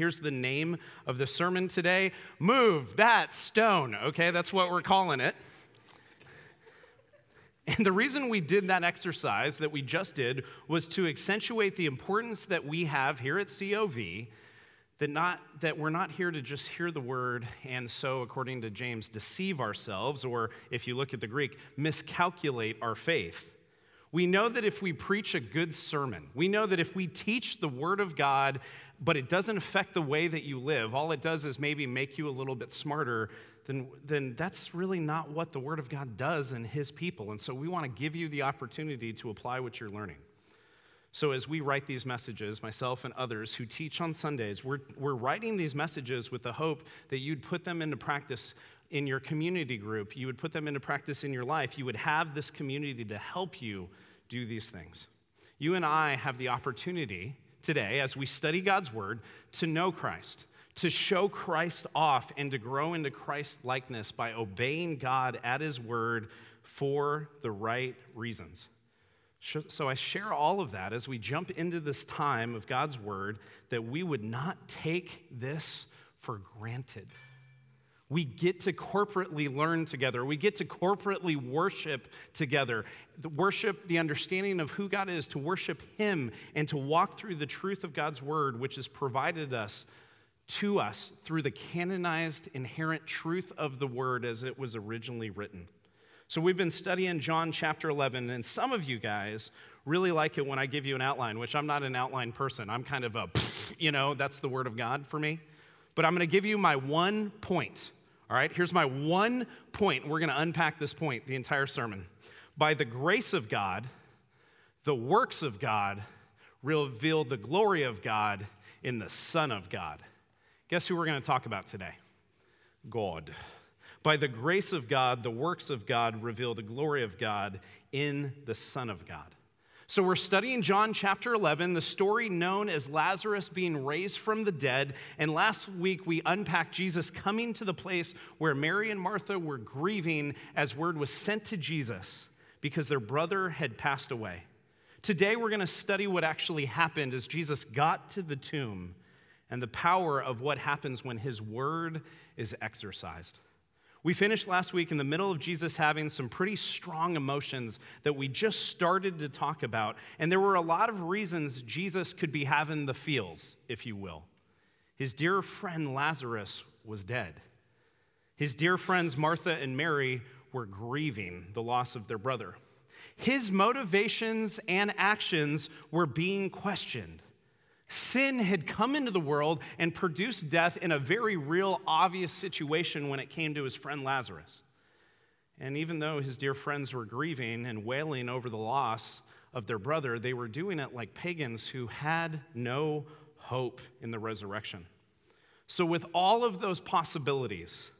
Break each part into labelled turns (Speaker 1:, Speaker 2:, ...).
Speaker 1: Here's the name of the sermon today Move That Stone. Okay, that's what we're calling it. And the reason we did that exercise that we just did was to accentuate the importance that we have here at COV that, not, that we're not here to just hear the word and so, according to James, deceive ourselves, or if you look at the Greek, miscalculate our faith. We know that if we preach a good sermon, we know that if we teach the Word of God, but it doesn't affect the way that you live, all it does is maybe make you a little bit smarter, then, then that's really not what the Word of God does in His people. And so we want to give you the opportunity to apply what you're learning. So, as we write these messages, myself and others who teach on Sundays, we're, we're writing these messages with the hope that you'd put them into practice in your community group, you would put them into practice in your life, you would have this community to help you do these things. You and I have the opportunity today, as we study God's word, to know Christ, to show Christ off, and to grow into Christ likeness by obeying God at his word for the right reasons. So I share all of that as we jump into this time of God's word that we would not take this for granted. We get to corporately learn together. We get to corporately worship together. The worship, the understanding of who God is, to worship Him and to walk through the truth of God's word, which is provided us to us through the canonized inherent truth of the word as it was originally written. So we've been studying John chapter 11, and some of you guys really like it when I give you an outline, which I'm not an outline person. I'm kind of a, you know, that's the word of God for me. But I'm going to give you my one point all right, here's my one point. We're going to unpack this point, the entire sermon. By the grace of God, the works of God reveal the glory of God in the Son of God. Guess who we're going to talk about today? God. By the grace of God, the works of God reveal the glory of God in the Son of God. So, we're studying John chapter 11, the story known as Lazarus being raised from the dead. And last week, we unpacked Jesus coming to the place where Mary and Martha were grieving as word was sent to Jesus because their brother had passed away. Today, we're going to study what actually happened as Jesus got to the tomb and the power of what happens when his word is exercised. We finished last week in the middle of Jesus having some pretty strong emotions that we just started to talk about. And there were a lot of reasons Jesus could be having the feels, if you will. His dear friend Lazarus was dead. His dear friends Martha and Mary were grieving the loss of their brother. His motivations and actions were being questioned. Sin had come into the world and produced death in a very real, obvious situation when it came to his friend Lazarus. And even though his dear friends were grieving and wailing over the loss of their brother, they were doing it like pagans who had no hope in the resurrection. So, with all of those possibilities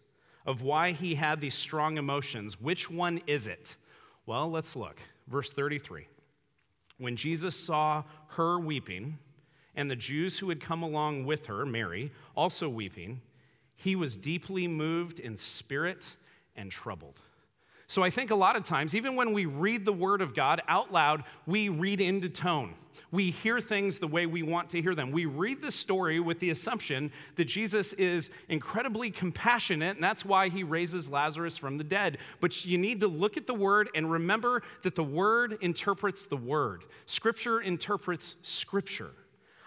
Speaker 1: of why he had these strong emotions, which one is it? Well, let's look. Verse 33. When Jesus saw her weeping, and the Jews who had come along with her, Mary, also weeping, he was deeply moved in spirit and troubled. So I think a lot of times, even when we read the Word of God out loud, we read into tone. We hear things the way we want to hear them. We read the story with the assumption that Jesus is incredibly compassionate, and that's why he raises Lazarus from the dead. But you need to look at the Word and remember that the Word interprets the Word, Scripture interprets Scripture.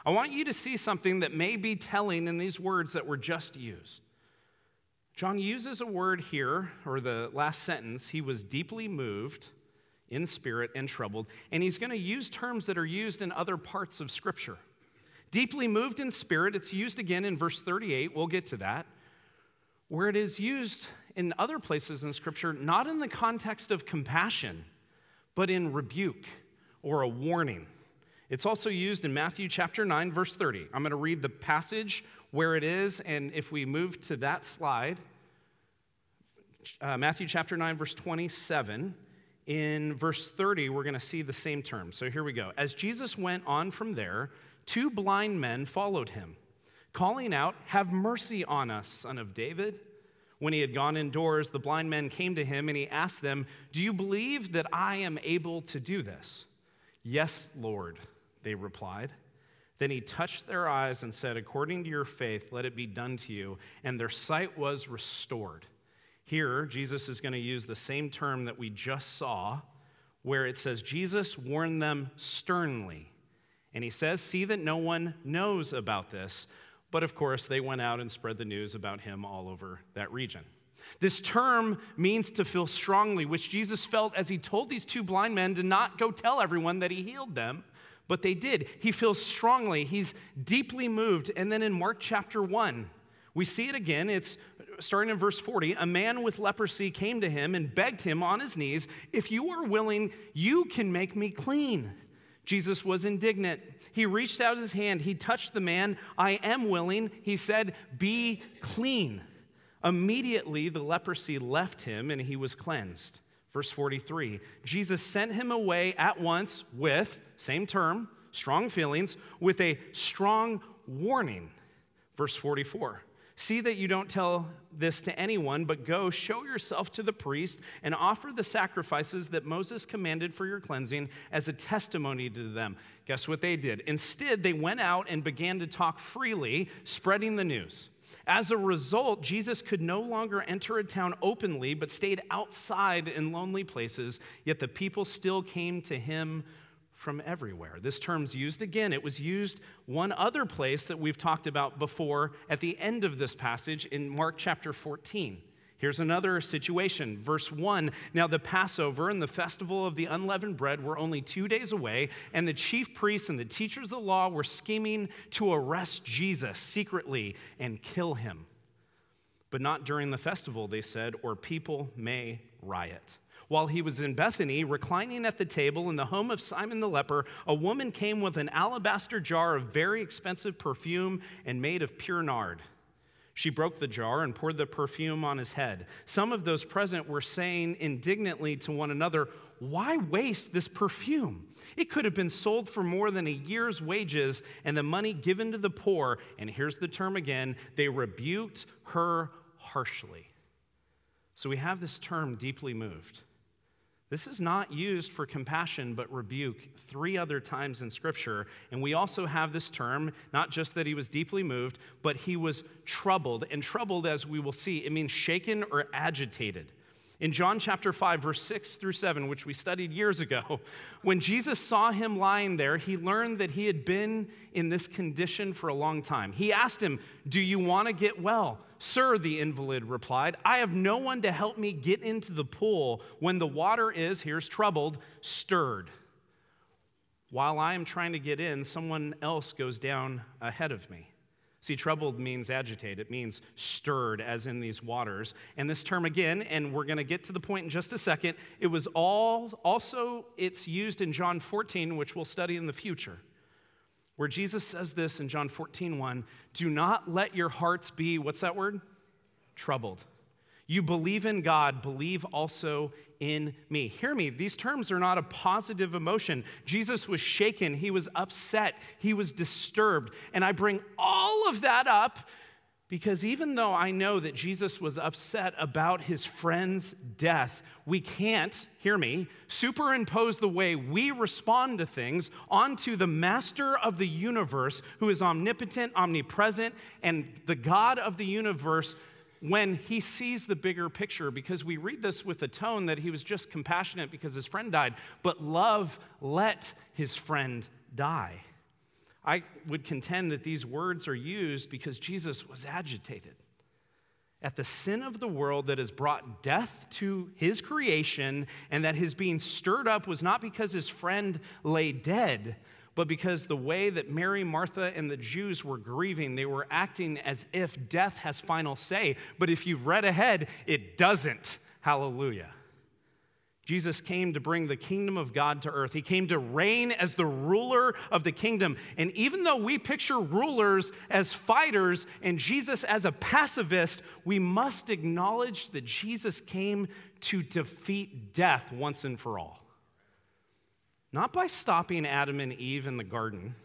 Speaker 1: I want you to see something that may be telling in these words that were just used. John uses a word here, or the last sentence, he was deeply moved in spirit and troubled, and he's going to use terms that are used in other parts of Scripture. Deeply moved in spirit, it's used again in verse 38, we'll get to that, where it is used in other places in Scripture, not in the context of compassion, but in rebuke or a warning. It's also used in Matthew chapter 9, verse 30. I'm going to read the passage where it is, and if we move to that slide, uh, Matthew chapter 9, verse 27, in verse 30, we're going to see the same term. So here we go. As Jesus went on from there, two blind men followed him, calling out, Have mercy on us, son of David. When he had gone indoors, the blind men came to him and he asked them, Do you believe that I am able to do this? Yes, Lord they replied. Then he touched their eyes and said, According to your faith, let it be done to you. And their sight was restored. Here, Jesus is going to use the same term that we just saw, where it says, Jesus warned them sternly. And he says, See that no one knows about this. But of course, they went out and spread the news about him all over that region. This term means to feel strongly, which Jesus felt as he told these two blind men to not go tell everyone that he healed them but they did. He feels strongly, he's deeply moved. And then in Mark chapter 1, we see it again. It's starting in verse 40. A man with leprosy came to him and begged him on his knees, If you are willing, you can make me clean. Jesus was indignant. He reached out his hand. He touched the man. I am willing. He said, Be clean. Immediately, the leprosy left him and he was cleansed. Verse 43 Jesus sent him away at once with, same term, strong feelings, with a strong warning. Verse 44 See that you don't tell this to anyone, but go show yourself to the priest and offer the sacrifices that Moses commanded for your cleansing as a testimony to them. Guess what they did? Instead, they went out and began to talk freely, spreading the news. As a result, Jesus could no longer enter a town openly, but stayed outside in lonely places, yet the people still came to him from everywhere. This term's used again. It was used one other place that we've talked about before at the end of this passage in Mark chapter 14. Here's another situation. Verse 1 Now the Passover and the festival of the unleavened bread were only two days away, and the chief priests and the teachers of the law were scheming to arrest Jesus secretly and kill him. But not during the festival, they said, or people may riot. While he was in Bethany, reclining at the table in the home of Simon the leper, a woman came with an alabaster jar of very expensive perfume and made of pure nard. She broke the jar and poured the perfume on his head. Some of those present were saying indignantly to one another, Why waste this perfume? It could have been sold for more than a year's wages and the money given to the poor. And here's the term again they rebuked her harshly. So we have this term deeply moved. This is not used for compassion, but rebuke three other times in Scripture. And we also have this term, not just that he was deeply moved, but he was troubled. And troubled, as we will see, it means shaken or agitated. In John chapter 5, verse 6 through 7, which we studied years ago, when Jesus saw him lying there, he learned that he had been in this condition for a long time. He asked him, Do you want to get well? Sir, the invalid replied, I have no one to help me get into the pool when the water is, here's troubled, stirred. While I am trying to get in, someone else goes down ahead of me. See, troubled means agitated, It means stirred, as in these waters. And this term again, and we're going to get to the point in just a second, it was all, also, it's used in John 14, which we'll study in the future, where Jesus says this in John 14, 1, do not let your hearts be, what's that word? Troubled. You believe in God, believe also in me. Hear me, these terms are not a positive emotion. Jesus was shaken, he was upset, he was disturbed. And I bring all of that up because even though I know that Jesus was upset about his friend's death, we can't, hear me, superimpose the way we respond to things onto the master of the universe who is omnipotent, omnipresent, and the God of the universe when he sees the bigger picture, because we read this with a tone that he was just compassionate because his friend died, but love let his friend die. I would contend that these words are used because Jesus was agitated at the sin of the world that has brought death to his creation, and that his being stirred up was not because his friend lay dead, but because the way that Mary, Martha, and the Jews were grieving, they were acting as if death has final say. But if you've read ahead, it doesn't. Hallelujah. Jesus came to bring the kingdom of God to earth. He came to reign as the ruler of the kingdom. And even though we picture rulers as fighters and Jesus as a pacifist, we must acknowledge that Jesus came to defeat death once and for all. Not by stopping Adam and Eve in the garden,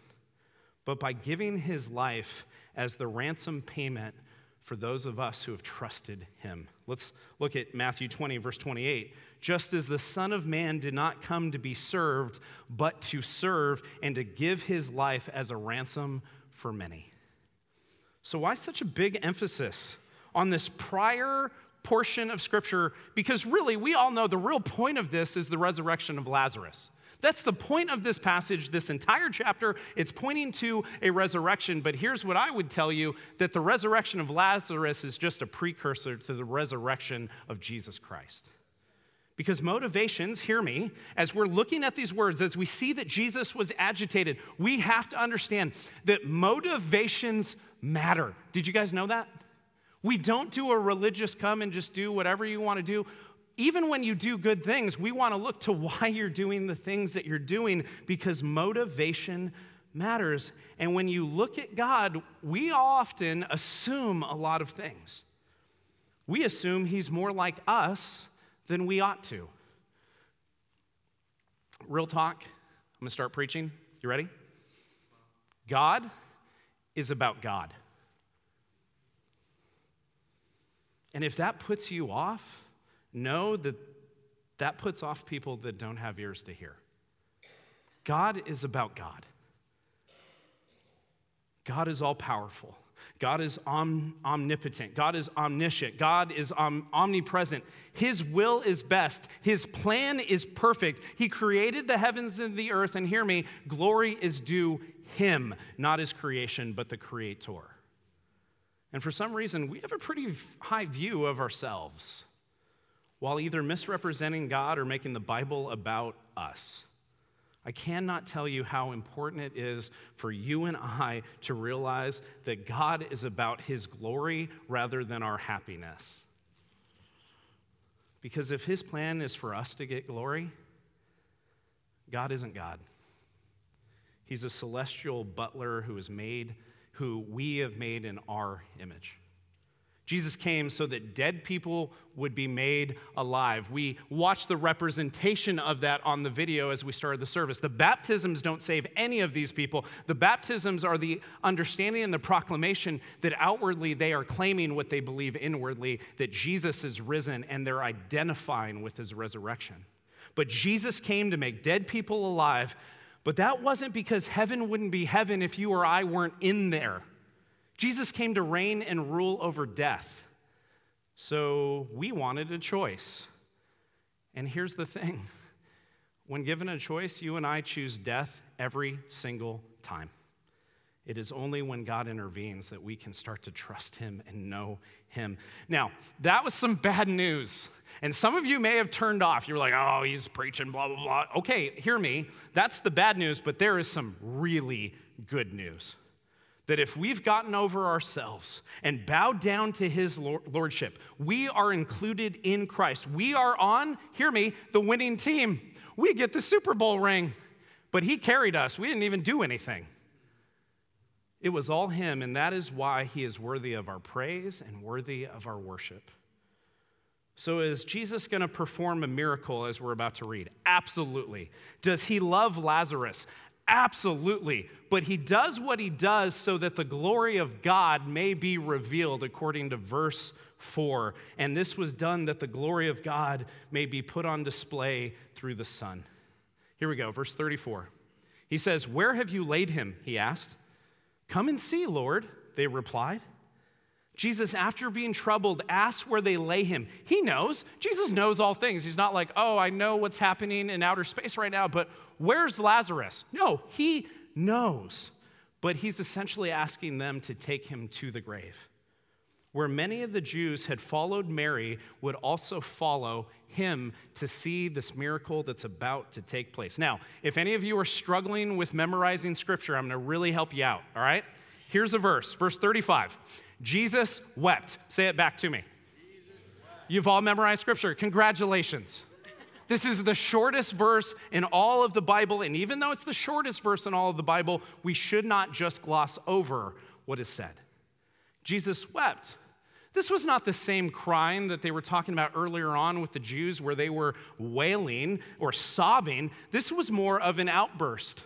Speaker 1: but by giving his life as the ransom payment for those of us who have trusted him. Let's look at Matthew 20, verse 28. Just as the Son of Man did not come to be served, but to serve and to give his life as a ransom for many. So, why such a big emphasis on this prior portion of Scripture? Because really, we all know the real point of this is the resurrection of Lazarus. That's the point of this passage, this entire chapter. It's pointing to a resurrection, but here's what I would tell you that the resurrection of Lazarus is just a precursor to the resurrection of Jesus Christ. Because motivations, hear me, as we're looking at these words, as we see that Jesus was agitated, we have to understand that motivations matter. Did you guys know that? We don't do a religious come and just do whatever you want to do even when you do good things, we want to look to why you're doing the things that you're doing because motivation matters. And when you look at God, we often assume a lot of things. We assume He's more like us than we ought to. Real talk, I'm to start preaching. You ready? God is about God. And if that puts you off, know that that puts off people that don't have ears to hear. God is about God. God is all powerful. God is om- omnipotent. God is omniscient. God is om- omnipresent. His will is best. His plan is perfect. He created the heavens and the earth. And hear me, glory is due Him, not His creation, but the Creator. And for some reason, we have a pretty high view of ourselves while either misrepresenting God or making the Bible about us. I cannot tell you how important it is for you and I to realize that God is about His glory rather than our happiness. Because if His plan is for us to get glory, God isn't God. He's a celestial butler who is made, who we have made in our image. Jesus came so that dead people would be made alive. We watched the representation of that on the video as we started the service. The baptisms don't save any of these people. The baptisms are the understanding and the proclamation that outwardly they are claiming what they believe inwardly that Jesus is risen and they're identifying with his resurrection. But Jesus came to make dead people alive, but that wasn't because heaven wouldn't be heaven if you or I weren't in there. Jesus came to reign and rule over death. So we wanted a choice. And here's the thing when given a choice, you and I choose death every single time. It is only when God intervenes that we can start to trust Him and know Him. Now, that was some bad news. And some of you may have turned off. You're like, oh, he's preaching, blah, blah, blah. Okay, hear me. That's the bad news, but there is some really good news that if we've gotten over ourselves and bowed down to his lordship, we are included in Christ. We are on, hear me, the winning team. We get the Super Bowl ring, but he carried us. We didn't even do anything. It was all him, and that is why he is worthy of our praise and worthy of our worship. So, is Jesus going to perform a miracle as we're about to read? Absolutely. Does he love Lazarus? Absolutely. But he does what he does so that the glory of God may be revealed, according to verse 4. And this was done that the glory of God may be put on display through the Son. Here we go, verse 34. He says, Where have you laid him? He asked. Come and see, Lord, they replied. Jesus, after being troubled, asks where they lay him. He knows. Jesus knows all things. He's not like, oh, I know what's happening in outer space right now, but where's Lazarus? No, he knows. But he's essentially asking them to take him to the grave. Where many of the Jews had followed Mary would also follow him to see this miracle that's about to take place. Now, if any of you are struggling with memorizing scripture, I'm going to really help you out, all right? Here's a verse, verse 35. Jesus wept. Say it back to me. You've all memorized scripture. Congratulations. This is the shortest verse in all of the Bible, and even though it's the shortest verse in all of the Bible, we should not just gloss over what is said. Jesus wept. This was not the same crying that they were talking about earlier on with the Jews, where they were wailing or sobbing. This was more of an outburst.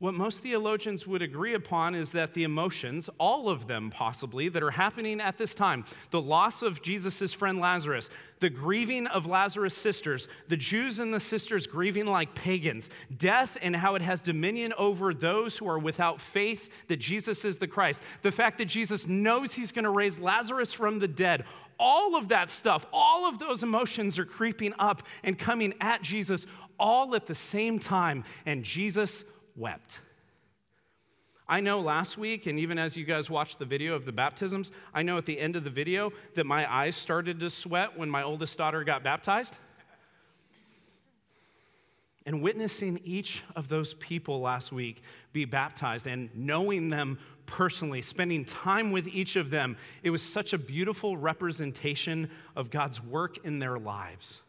Speaker 1: What most theologians would agree upon is that the emotions, all of them possibly, that are happening at this time the loss of Jesus' friend Lazarus, the grieving of Lazarus' sisters, the Jews and the sisters grieving like pagans, death and how it has dominion over those who are without faith that Jesus is the Christ, the fact that Jesus knows he's going to raise Lazarus from the dead, all of that stuff, all of those emotions are creeping up and coming at Jesus all at the same time. And Jesus wept. I know last week, and even as you guys watched the video of the baptisms, I know at the end of the video that my eyes started to sweat when my oldest daughter got baptized. And witnessing each of those people last week be baptized and knowing them personally, spending time with each of them, it was such a beautiful representation of God's work in their lives.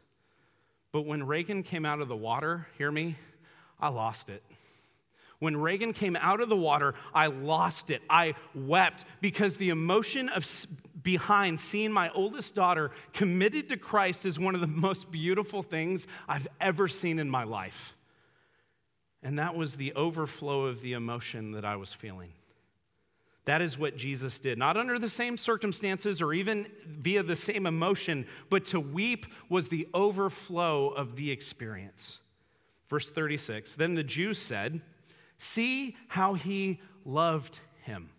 Speaker 1: But when Reagan came out of the water, hear me, I lost it. When Reagan came out of the water, I lost it. I wept because the emotion of behind seeing my oldest daughter committed to Christ is one of the most beautiful things I've ever seen in my life. And that was the overflow of the emotion that I was feeling. That is what Jesus did. Not under the same circumstances or even via the same emotion, but to weep was the overflow of the experience. Verse 36 Then the Jews said, See how he loved him.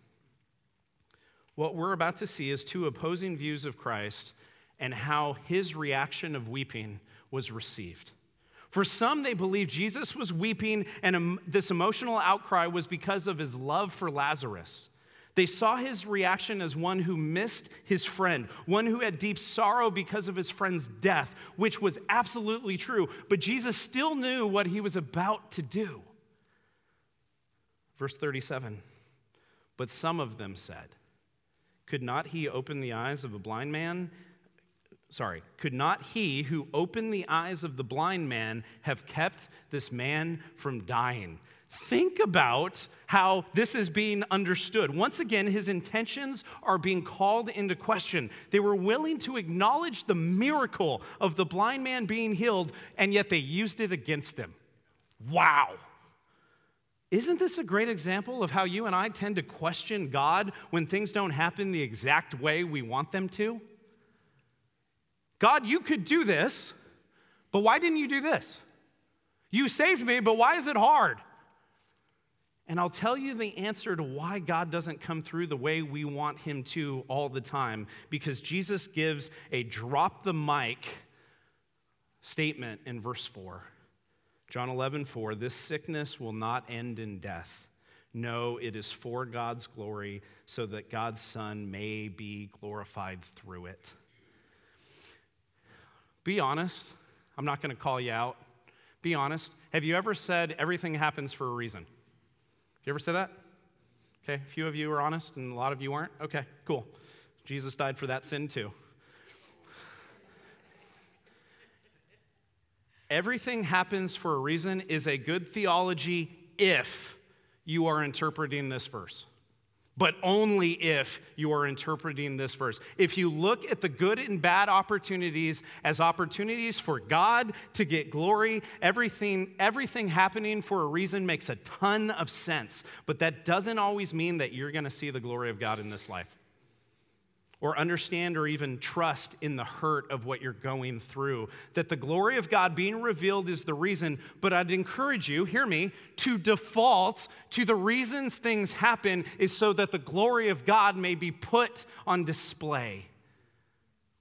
Speaker 1: What we're about to see is two opposing views of Christ and how his reaction of weeping was received. For some, they believe Jesus was weeping, and this emotional outcry was because of his love for Lazarus. They saw his reaction as one who missed his friend, one who had deep sorrow because of his friend's death, which was absolutely true. But Jesus still knew what he was about to do. Verse 37 But some of them said, Could not he open the eyes of a blind man? Sorry, could not he who opened the eyes of the blind man have kept this man from dying? Think about how this is being understood. Once again, his intentions are being called into question. They were willing to acknowledge the miracle of the blind man being healed, and yet they used it against him. Wow. Isn't this a great example of how you and I tend to question God when things don't happen the exact way we want them to? God, you could do this, but why didn't you do this? You saved me, but why is it hard? And I'll tell you the answer to why God doesn't come through the way we want him to all the time, because Jesus gives a drop the mic statement in verse 4. John 11, 4, this sickness will not end in death. No, it is for God's glory, so that God's Son may be glorified through it. Be honest. I'm not going to call you out. Be honest. Have you ever said everything happens for a reason? you ever say that? Okay, a few of you are honest and a lot of you aren't. Okay, cool. Jesus died for that sin too. Everything happens for a reason is a good theology if you are interpreting this verse. But only if you are interpreting this verse. If you look at the good and bad opportunities as opportunities for God to get glory, everything, everything happening for a reason makes a ton of sense. But that doesn't always mean that you're going to see the glory of God in this life or understand or even trust in the hurt of what you're going through. That the glory of God being revealed is the reason, but I'd encourage you, hear me, to default to the reasons things happen is so that the glory of God may be put on display.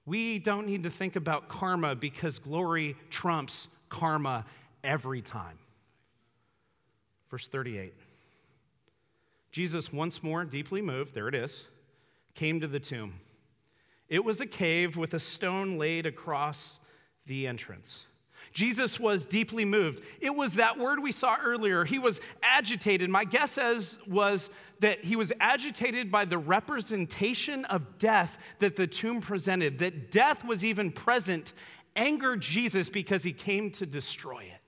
Speaker 1: We don't need to think about karma because glory trumps karma every time. Verse 38. Jesus, once more deeply moved, there it is, came to the tomb. It was a cave with a stone laid across the entrance. Jesus was deeply moved. It was that word we saw earlier. He was agitated. My guess as was that he was agitated by the representation of death that the tomb presented, that death was even present, angered Jesus because he came to destroy it.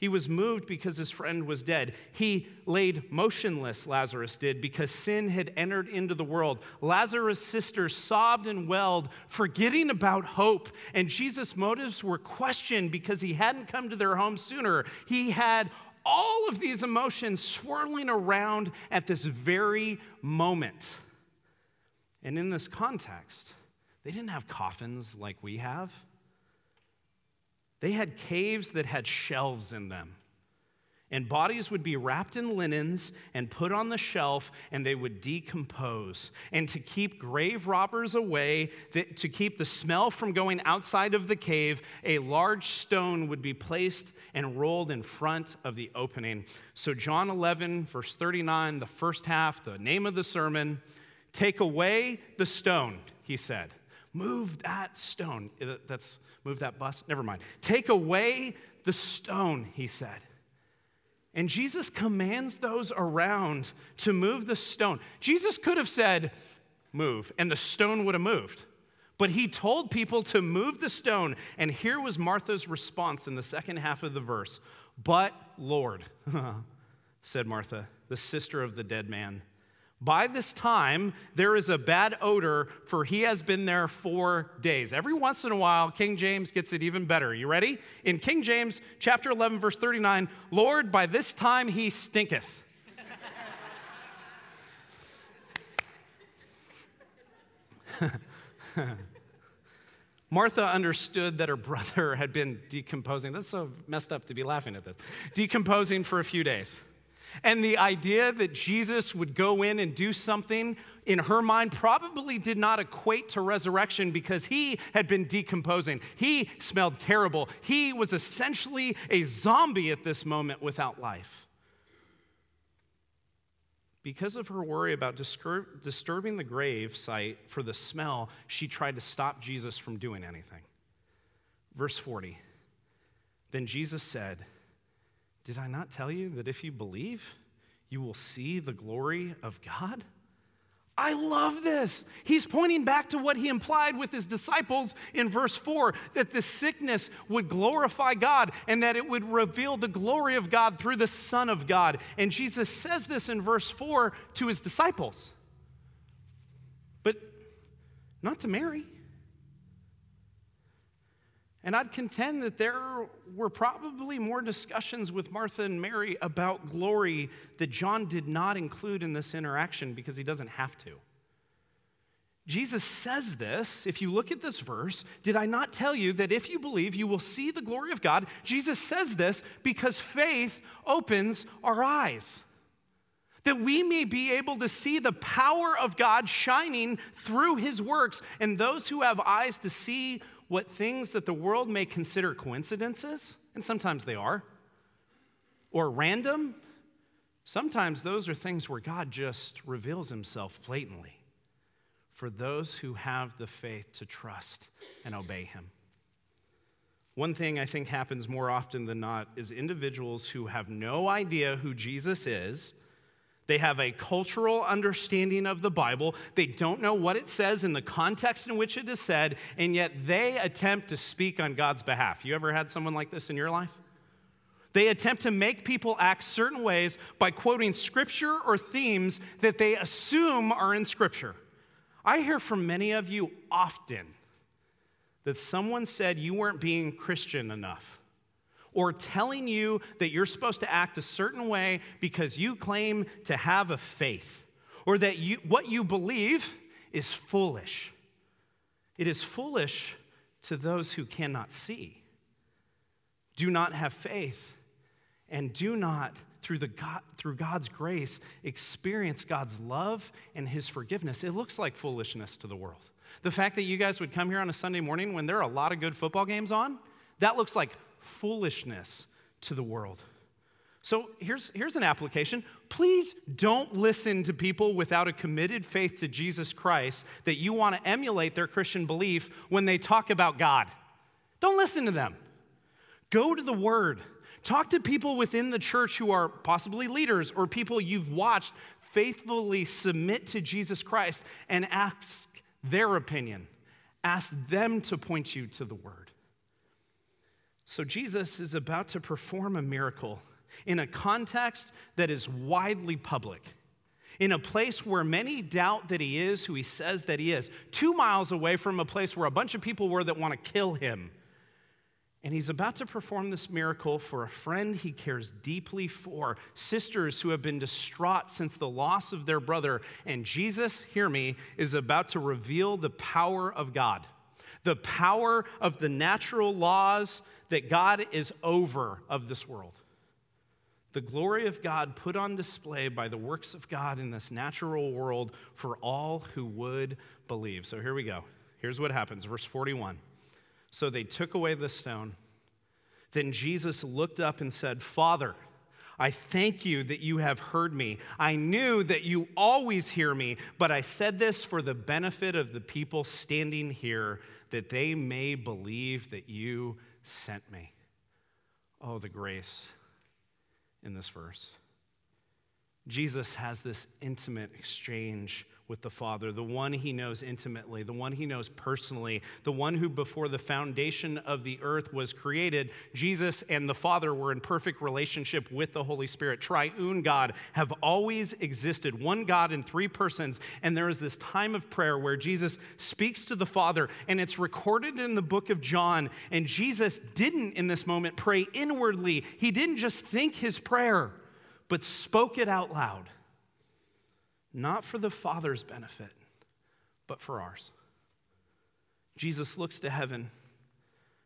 Speaker 1: He was moved because his friend was dead. He laid motionless, Lazarus did, because sin had entered into the world. Lazarus' sister sobbed and wailed, forgetting about hope. And Jesus' motives were questioned because he hadn't come to their home sooner. He had all of these emotions swirling around at this very moment. And in this context, they didn't have coffins like we have. They had caves that had shelves in them. And bodies would be wrapped in linens and put on the shelf and they would decompose. And to keep grave robbers away to keep the smell from going outside of the cave a large stone would be placed and rolled in front of the opening. So john 11 verse 39 the first half the name of the sermon take away the stone he said move that stone uh, that's move that bus never mind take away the stone he said and Jesus commands those around to move the stone. Jesus could have said, Move, and the stone would have moved. But he told people to move the stone. And here was Martha's response in the second half of the verse But Lord, said Martha, the sister of the dead man, by this time, there is a bad odor, for he has been there four days. Every once in a while, King James gets it even better. You ready? In King James, chapter 11, verse 39, Lord, by this time he stinketh. Martha understood that her brother had been decomposing. That's so messed up to be laughing at this. Decomposing for a few days. And the idea that Jesus would go in and do something in her mind probably did not equate to resurrection because he had been decomposing. He smelled terrible. He was essentially a zombie at this moment without life. Because of her worry about disturbing the grave site for the smell, she tried to stop Jesus from doing anything. Verse 40 Then Jesus said, did I not tell you that if you believe, you will see the glory of God? I love this. He's pointing back to what he implied with his disciples in verse 4 that the sickness would glorify God and that it would reveal the glory of God through the Son of God. And Jesus says this in verse 4 to his disciples, but not to Mary. And I'd contend that there were probably more discussions with Martha and Mary about glory that John did not include in this interaction because he doesn't have to. Jesus says this, if you look at this verse, did I not tell you that if you believe, you will see the glory of God? Jesus says this because faith opens our eyes. That we may be able to see the power of God shining through his works, and those who have eyes to see what things that the world may consider coincidences, and sometimes they are, or random, sometimes those are things where God just reveals himself blatantly for those who have the faith to trust and obey him. One thing I think happens more often than not is individuals who have no idea who Jesus is they have a cultural understanding of the Bible. They don't know what it says in the context in which it is said, and yet they attempt to speak on God's behalf. You ever had someone like this in your life? They attempt to make people act certain ways by quoting scripture or themes that they assume are in scripture. I hear from many of you often that someone said you weren't being Christian enough or telling you that you're supposed to act a certain way because you claim to have a faith, or that you, what you believe is foolish. It is foolish to those who cannot see, do not have faith, and do not, through, the God, through God's grace, experience God's love and His forgiveness. It looks like foolishness to the world. The fact that you guys would come here on a Sunday morning when there are a lot of good football games on, that looks like foolishness to the world. So here's, here's an application. Please don't listen to people without a committed faith to Jesus Christ that you want to emulate their Christian belief when they talk about God. Don't listen to them. Go to the Word. Talk to people within the church who are possibly leaders or people you've watched faithfully submit to Jesus Christ and ask their opinion. Ask them to point you to the Word. So Jesus is about to perform a miracle in a context that is widely public, in a place where many doubt that he is who he says that he is, two miles away from a place where a bunch of people were that want to kill him. And he's about to perform this miracle for a friend he cares deeply for, sisters who have been distraught since the loss of their brother. And Jesus, hear me, is about to reveal the power of God, the power of the natural laws that God is over of this world. The glory of God put on display by the works of God in this natural world for all who would believe. So here we go. Here's what happens, verse 41. So they took away the stone. Then Jesus looked up and said, Father, I thank you that you have heard me. I knew that you always hear me, but I said this for the benefit of the people standing here, that they may believe that you sent me. Oh, the grace in this verse. Jesus has this intimate exchange with the Father, the one he knows intimately, the one he knows personally, the one who before the foundation of the earth was created, Jesus and the Father were in perfect relationship with the Holy Spirit. Triune God have always existed, one God in three persons. And there is this time of prayer where Jesus speaks to the Father, and it's recorded in the book of John. And Jesus didn't in this moment pray inwardly, he didn't just think his prayer, but spoke it out loud not for the Father's benefit, but for ours. Jesus looks to heaven,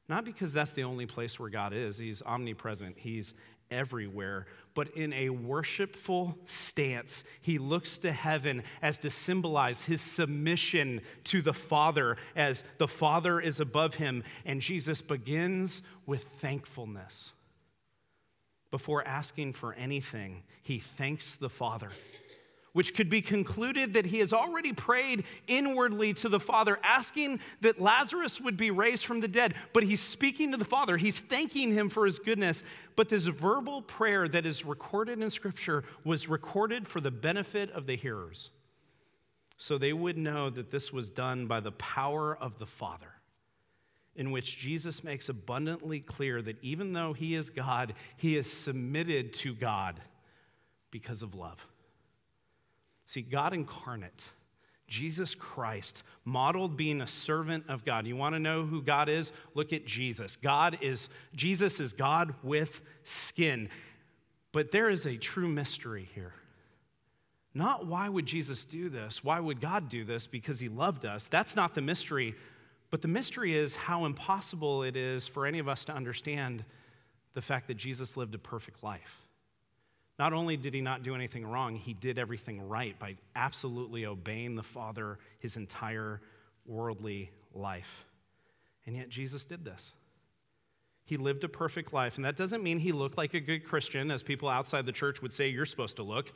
Speaker 1: not because that's the only place where God is, He's omnipresent, He's everywhere, but in a worshipful stance, He looks to heaven as to symbolize His submission to the Father, as the Father is above Him. And Jesus begins with thankfulness. Before asking for anything, He thanks the Father which could be concluded that he has already prayed inwardly to the Father, asking that Lazarus would be raised from the dead. But he's speaking to the Father, he's thanking him for his goodness. But this verbal prayer that is recorded in Scripture was recorded for the benefit of the hearers. So they would know that this was done by the power of the Father in which Jesus makes abundantly clear that even though he is God, he is submitted to God because of love. See, God incarnate, Jesus Christ, modeled being a servant of God. You want to know who God is? Look at Jesus. God is, Jesus is God with skin. But there is a true mystery here. Not why would Jesus do this? Why would God do this? Because he loved us. That's not the mystery. But the mystery is how impossible it is for any of us to understand the fact that Jesus lived a perfect life. Not only did he not do anything wrong, he did everything right by absolutely obeying the Father his entire worldly life. And yet, Jesus did this. He lived a perfect life. And that doesn't mean he looked like a good Christian, as people outside the church would say you're supposed to look.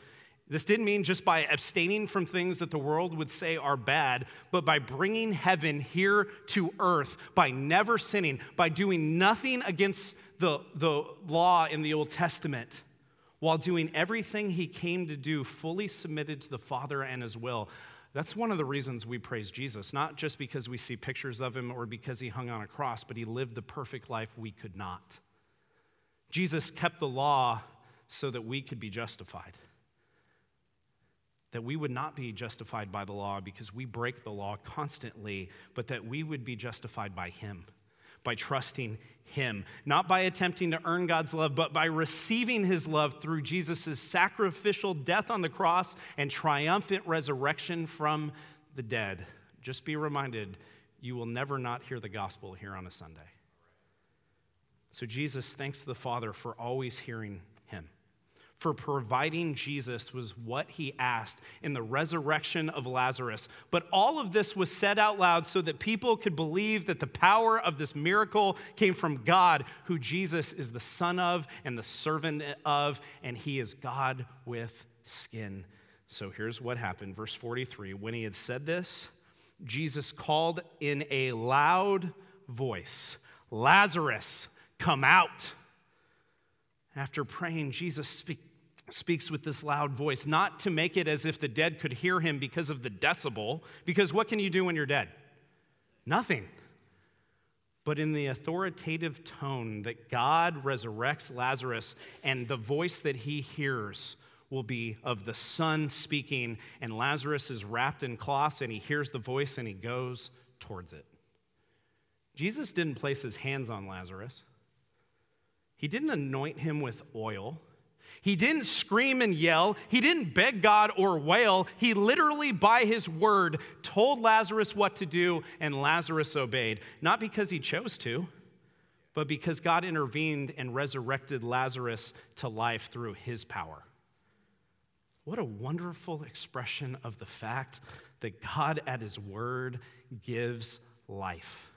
Speaker 1: This didn't mean just by abstaining from things that the world would say are bad, but by bringing heaven here to earth, by never sinning, by doing nothing against the, the law in the Old Testament while doing everything he came to do, fully submitted to the Father and his will. That's one of the reasons we praise Jesus, not just because we see pictures of him or because he hung on a cross, but he lived the perfect life we could not. Jesus kept the law so that we could be justified. That we would not be justified by the law because we break the law constantly, but that we would be justified by him by trusting Him, not by attempting to earn God's love, but by receiving His love through Jesus' sacrificial death on the cross and triumphant resurrection from the dead. Just be reminded, you will never not hear the gospel here on a Sunday. So Jesus thanks the Father for always hearing for providing Jesus was what he asked in the resurrection of Lazarus. But all of this was said out loud so that people could believe that the power of this miracle came from God, who Jesus is the Son of and the servant of, and he is God with skin. So here's what happened. Verse 43 When he had said this, Jesus called in a loud voice, Lazarus, come out. After praying, Jesus speak, speaks with this loud voice, not to make it as if the dead could hear him because of the decibel, because what can you do when you're dead? Nothing. But in the authoritative tone that God resurrects Lazarus, and the voice that he hears will be of the Son speaking, and Lazarus is wrapped in cloths, and he hears the voice and he goes towards it. Jesus didn't place his hands on Lazarus. He didn't anoint him with oil. He didn't scream and yell. He didn't beg God or wail. He literally, by his word, told Lazarus what to do, and Lazarus obeyed. Not because he chose to, but because God intervened and resurrected Lazarus to life through his power. What a wonderful expression of the fact that God, at his word, gives life.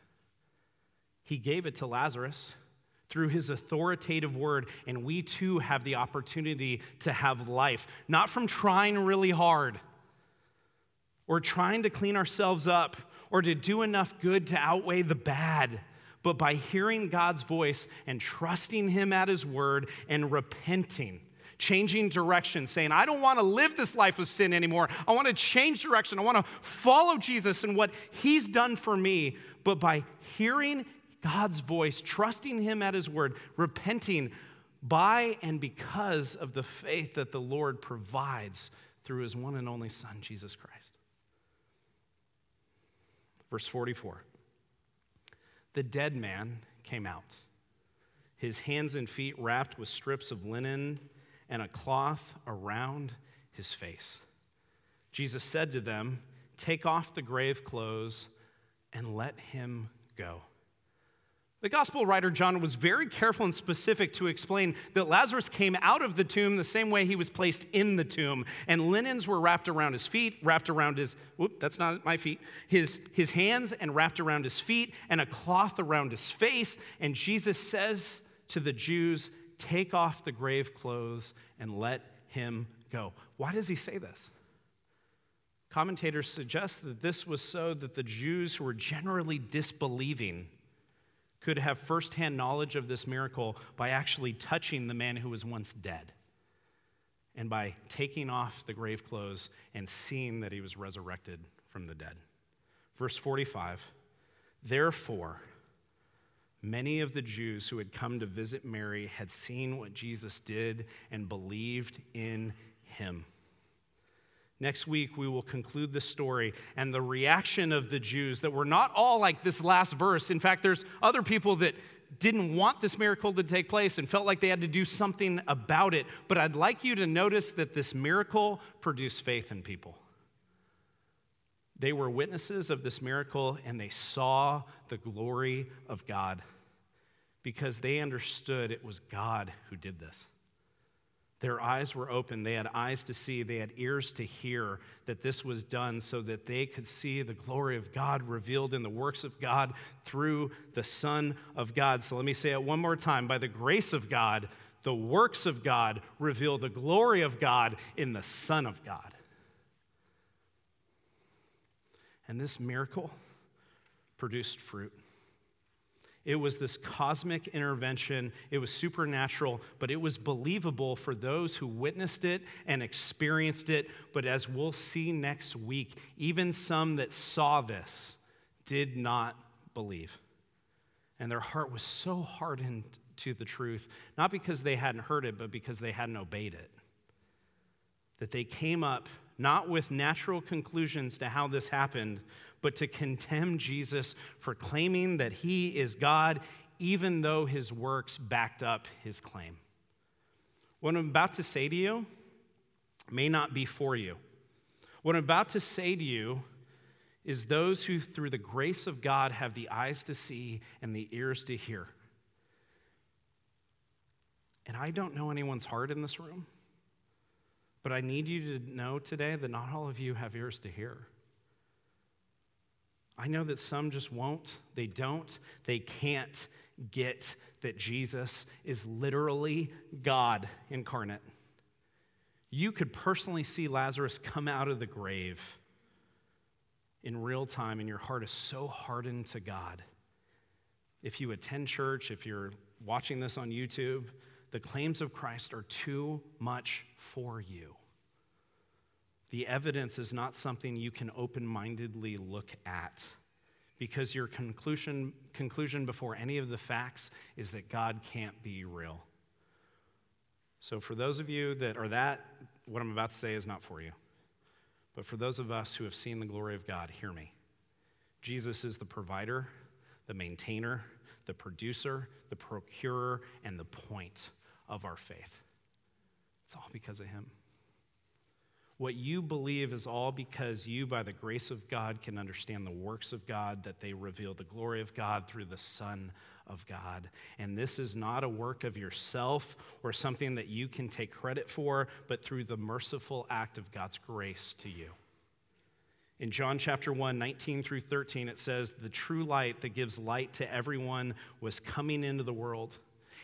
Speaker 1: He gave it to Lazarus through his authoritative word, and we too have the opportunity to have life, not from trying really hard or trying to clean ourselves up or to do enough good to outweigh the bad, but by hearing God's voice and trusting him at his word and repenting changing direction, saying, I don't want to live this life of sin anymore. I want to change direction. I want to follow Jesus and what he's done for me. But by hearing God's voice, trusting him at his word, repenting by and because of the faith that the Lord provides through his one and only Son, Jesus Christ. Verse 44 The dead man came out, his hands and feet wrapped with strips of linen and a cloth around his face. Jesus said to them, Take off the grave clothes and let him go. The gospel writer John was very careful and specific to explain that Lazarus came out of the tomb the same way he was placed in the tomb, and linens were wrapped around his feet, wrapped around his, whoop, that's not my feet, his, his hands, and wrapped around his feet, and a cloth around his face. And Jesus says to the Jews, Take off the grave clothes and let him go. Why does he say this? Commentators suggest that this was so that the Jews who were generally disbelieving could have firsthand knowledge of this miracle by actually touching the man who was once dead and by taking off the grave clothes and seeing that he was resurrected from the dead. Verse 45 Therefore, Many of the Jews who had come to visit Mary had seen what Jesus did and believed in him. Next week, we will conclude the story and the reaction of the Jews that were not all like this last verse. In fact, there's other people that didn't want this miracle to take place and felt like they had to do something about it. But I'd like you to notice that this miracle produced faith in people. They were witnesses of this miracle and they saw the glory of God because they understood it was God who did this. Their eyes were open. They had eyes to see, they had ears to hear that this was done so that they could see the glory of God revealed in the works of God through the Son of God. So let me say it one more time. By the grace of God, the works of God reveal the glory of God in the Son of God. And this miracle produced fruit. It was this cosmic intervention. It was supernatural, but it was believable for those who witnessed it and experienced it. But as we'll see next week, even some that saw this did not believe. And their heart was so hardened to the truth, not because they hadn't heard it, but because they hadn't obeyed it. That they came up not with natural conclusions to how this happened, but to condemn Jesus for claiming that he is God, even though his works backed up his claim. What I'm about to say to you may not be for you. What I'm about to say to you is those who, through the grace of God, have the eyes to see and the ears to hear. And I don't know anyone's heart in this room. But I need you to know today that not all of you have ears to hear. I know that some just won't, they don't, they can't get that Jesus is literally God incarnate. You could personally see Lazarus come out of the grave in real time, and your heart is so hardened to God. If you attend church, if you're watching this on YouTube, the claims of Christ are too much for you. The evidence is not something you can open mindedly look at because your conclusion, conclusion before any of the facts is that God can't be real. So, for those of you that are that, what I'm about to say is not for you. But for those of us who have seen the glory of God, hear me. Jesus is the provider, the maintainer, the producer, the procurer, and the point of our faith. It's all because of him. What you believe is all because you, by the grace of God, can understand the works of God, that they reveal the glory of God through the Son of God. And this is not a work of yourself or something that you can take credit for, but through the merciful act of God's grace to you. In John chapter 1, 19 through 13, it says, The true light that gives light to everyone was coming into the world.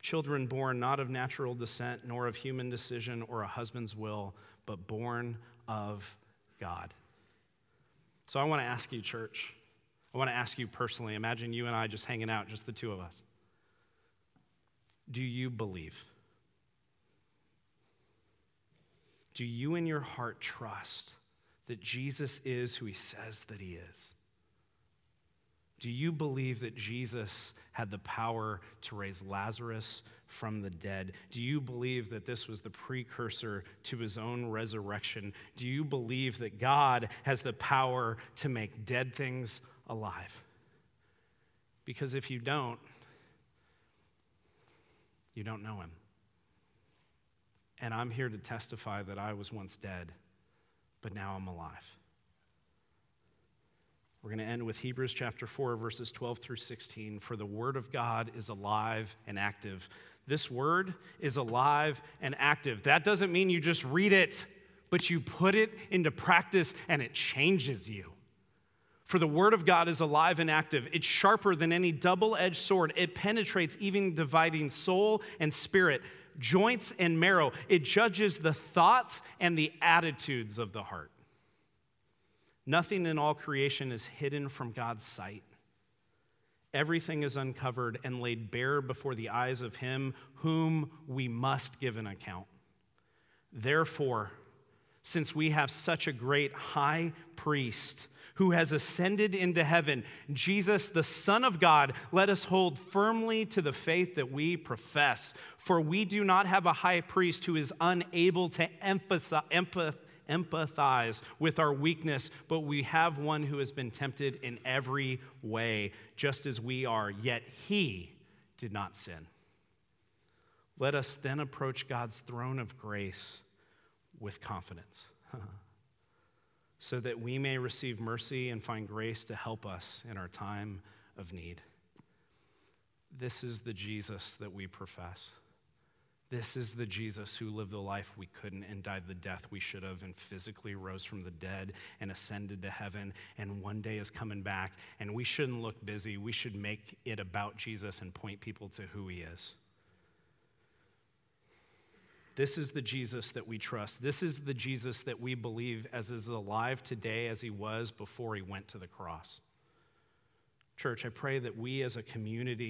Speaker 1: children born not of natural descent, nor of human decision or a husband's will, but born of God. So I want to ask you, church, I want to ask you personally imagine you and I just hanging out, just the two of us. Do you believe? Do you in your heart trust that Jesus is who he says that he is? Do you believe that Jesus had the power to raise Lazarus from the dead? Do you believe that this was the precursor to his own resurrection? Do you believe that God has the power to make dead things alive? Because if you don't, you don't know him. And I'm here to testify that I was once dead, but now I'm alive. We're going to end with Hebrews chapter 4, verses 12 through 16. For the word of God is alive and active. This word is alive and active. That doesn't mean you just read it, but you put it into practice and it changes you. For the word of God is alive and active. It's sharper than any double edged sword. It penetrates, even dividing soul and spirit, joints and marrow. It judges the thoughts and the attitudes of the heart. Nothing in all creation is hidden from God's sight. Everything is uncovered and laid bare before the eyes of Him whom we must give an account. Therefore, since we have such a great high priest who has ascended into heaven, Jesus, the Son of God, let us hold firmly to the faith that we profess. For we do not have a high priest who is unable to emphasize, empath, empathize with our weakness, but we have one who has been tempted in every way, just as we are, yet he did not sin. Let us then approach God's throne of grace with confidence, so that we may receive mercy and find grace to help us in our time of need. This is the Jesus that we profess. This is the Jesus who lived the life we couldn't and died the death we should have and physically rose from the dead and ascended to heaven and one day is coming back. And we shouldn't look busy. We should make it about Jesus and point people to who he is. This is the Jesus that we trust. This is the Jesus that we believe as is alive today as he was before he went to the cross. Church, I pray that we as a community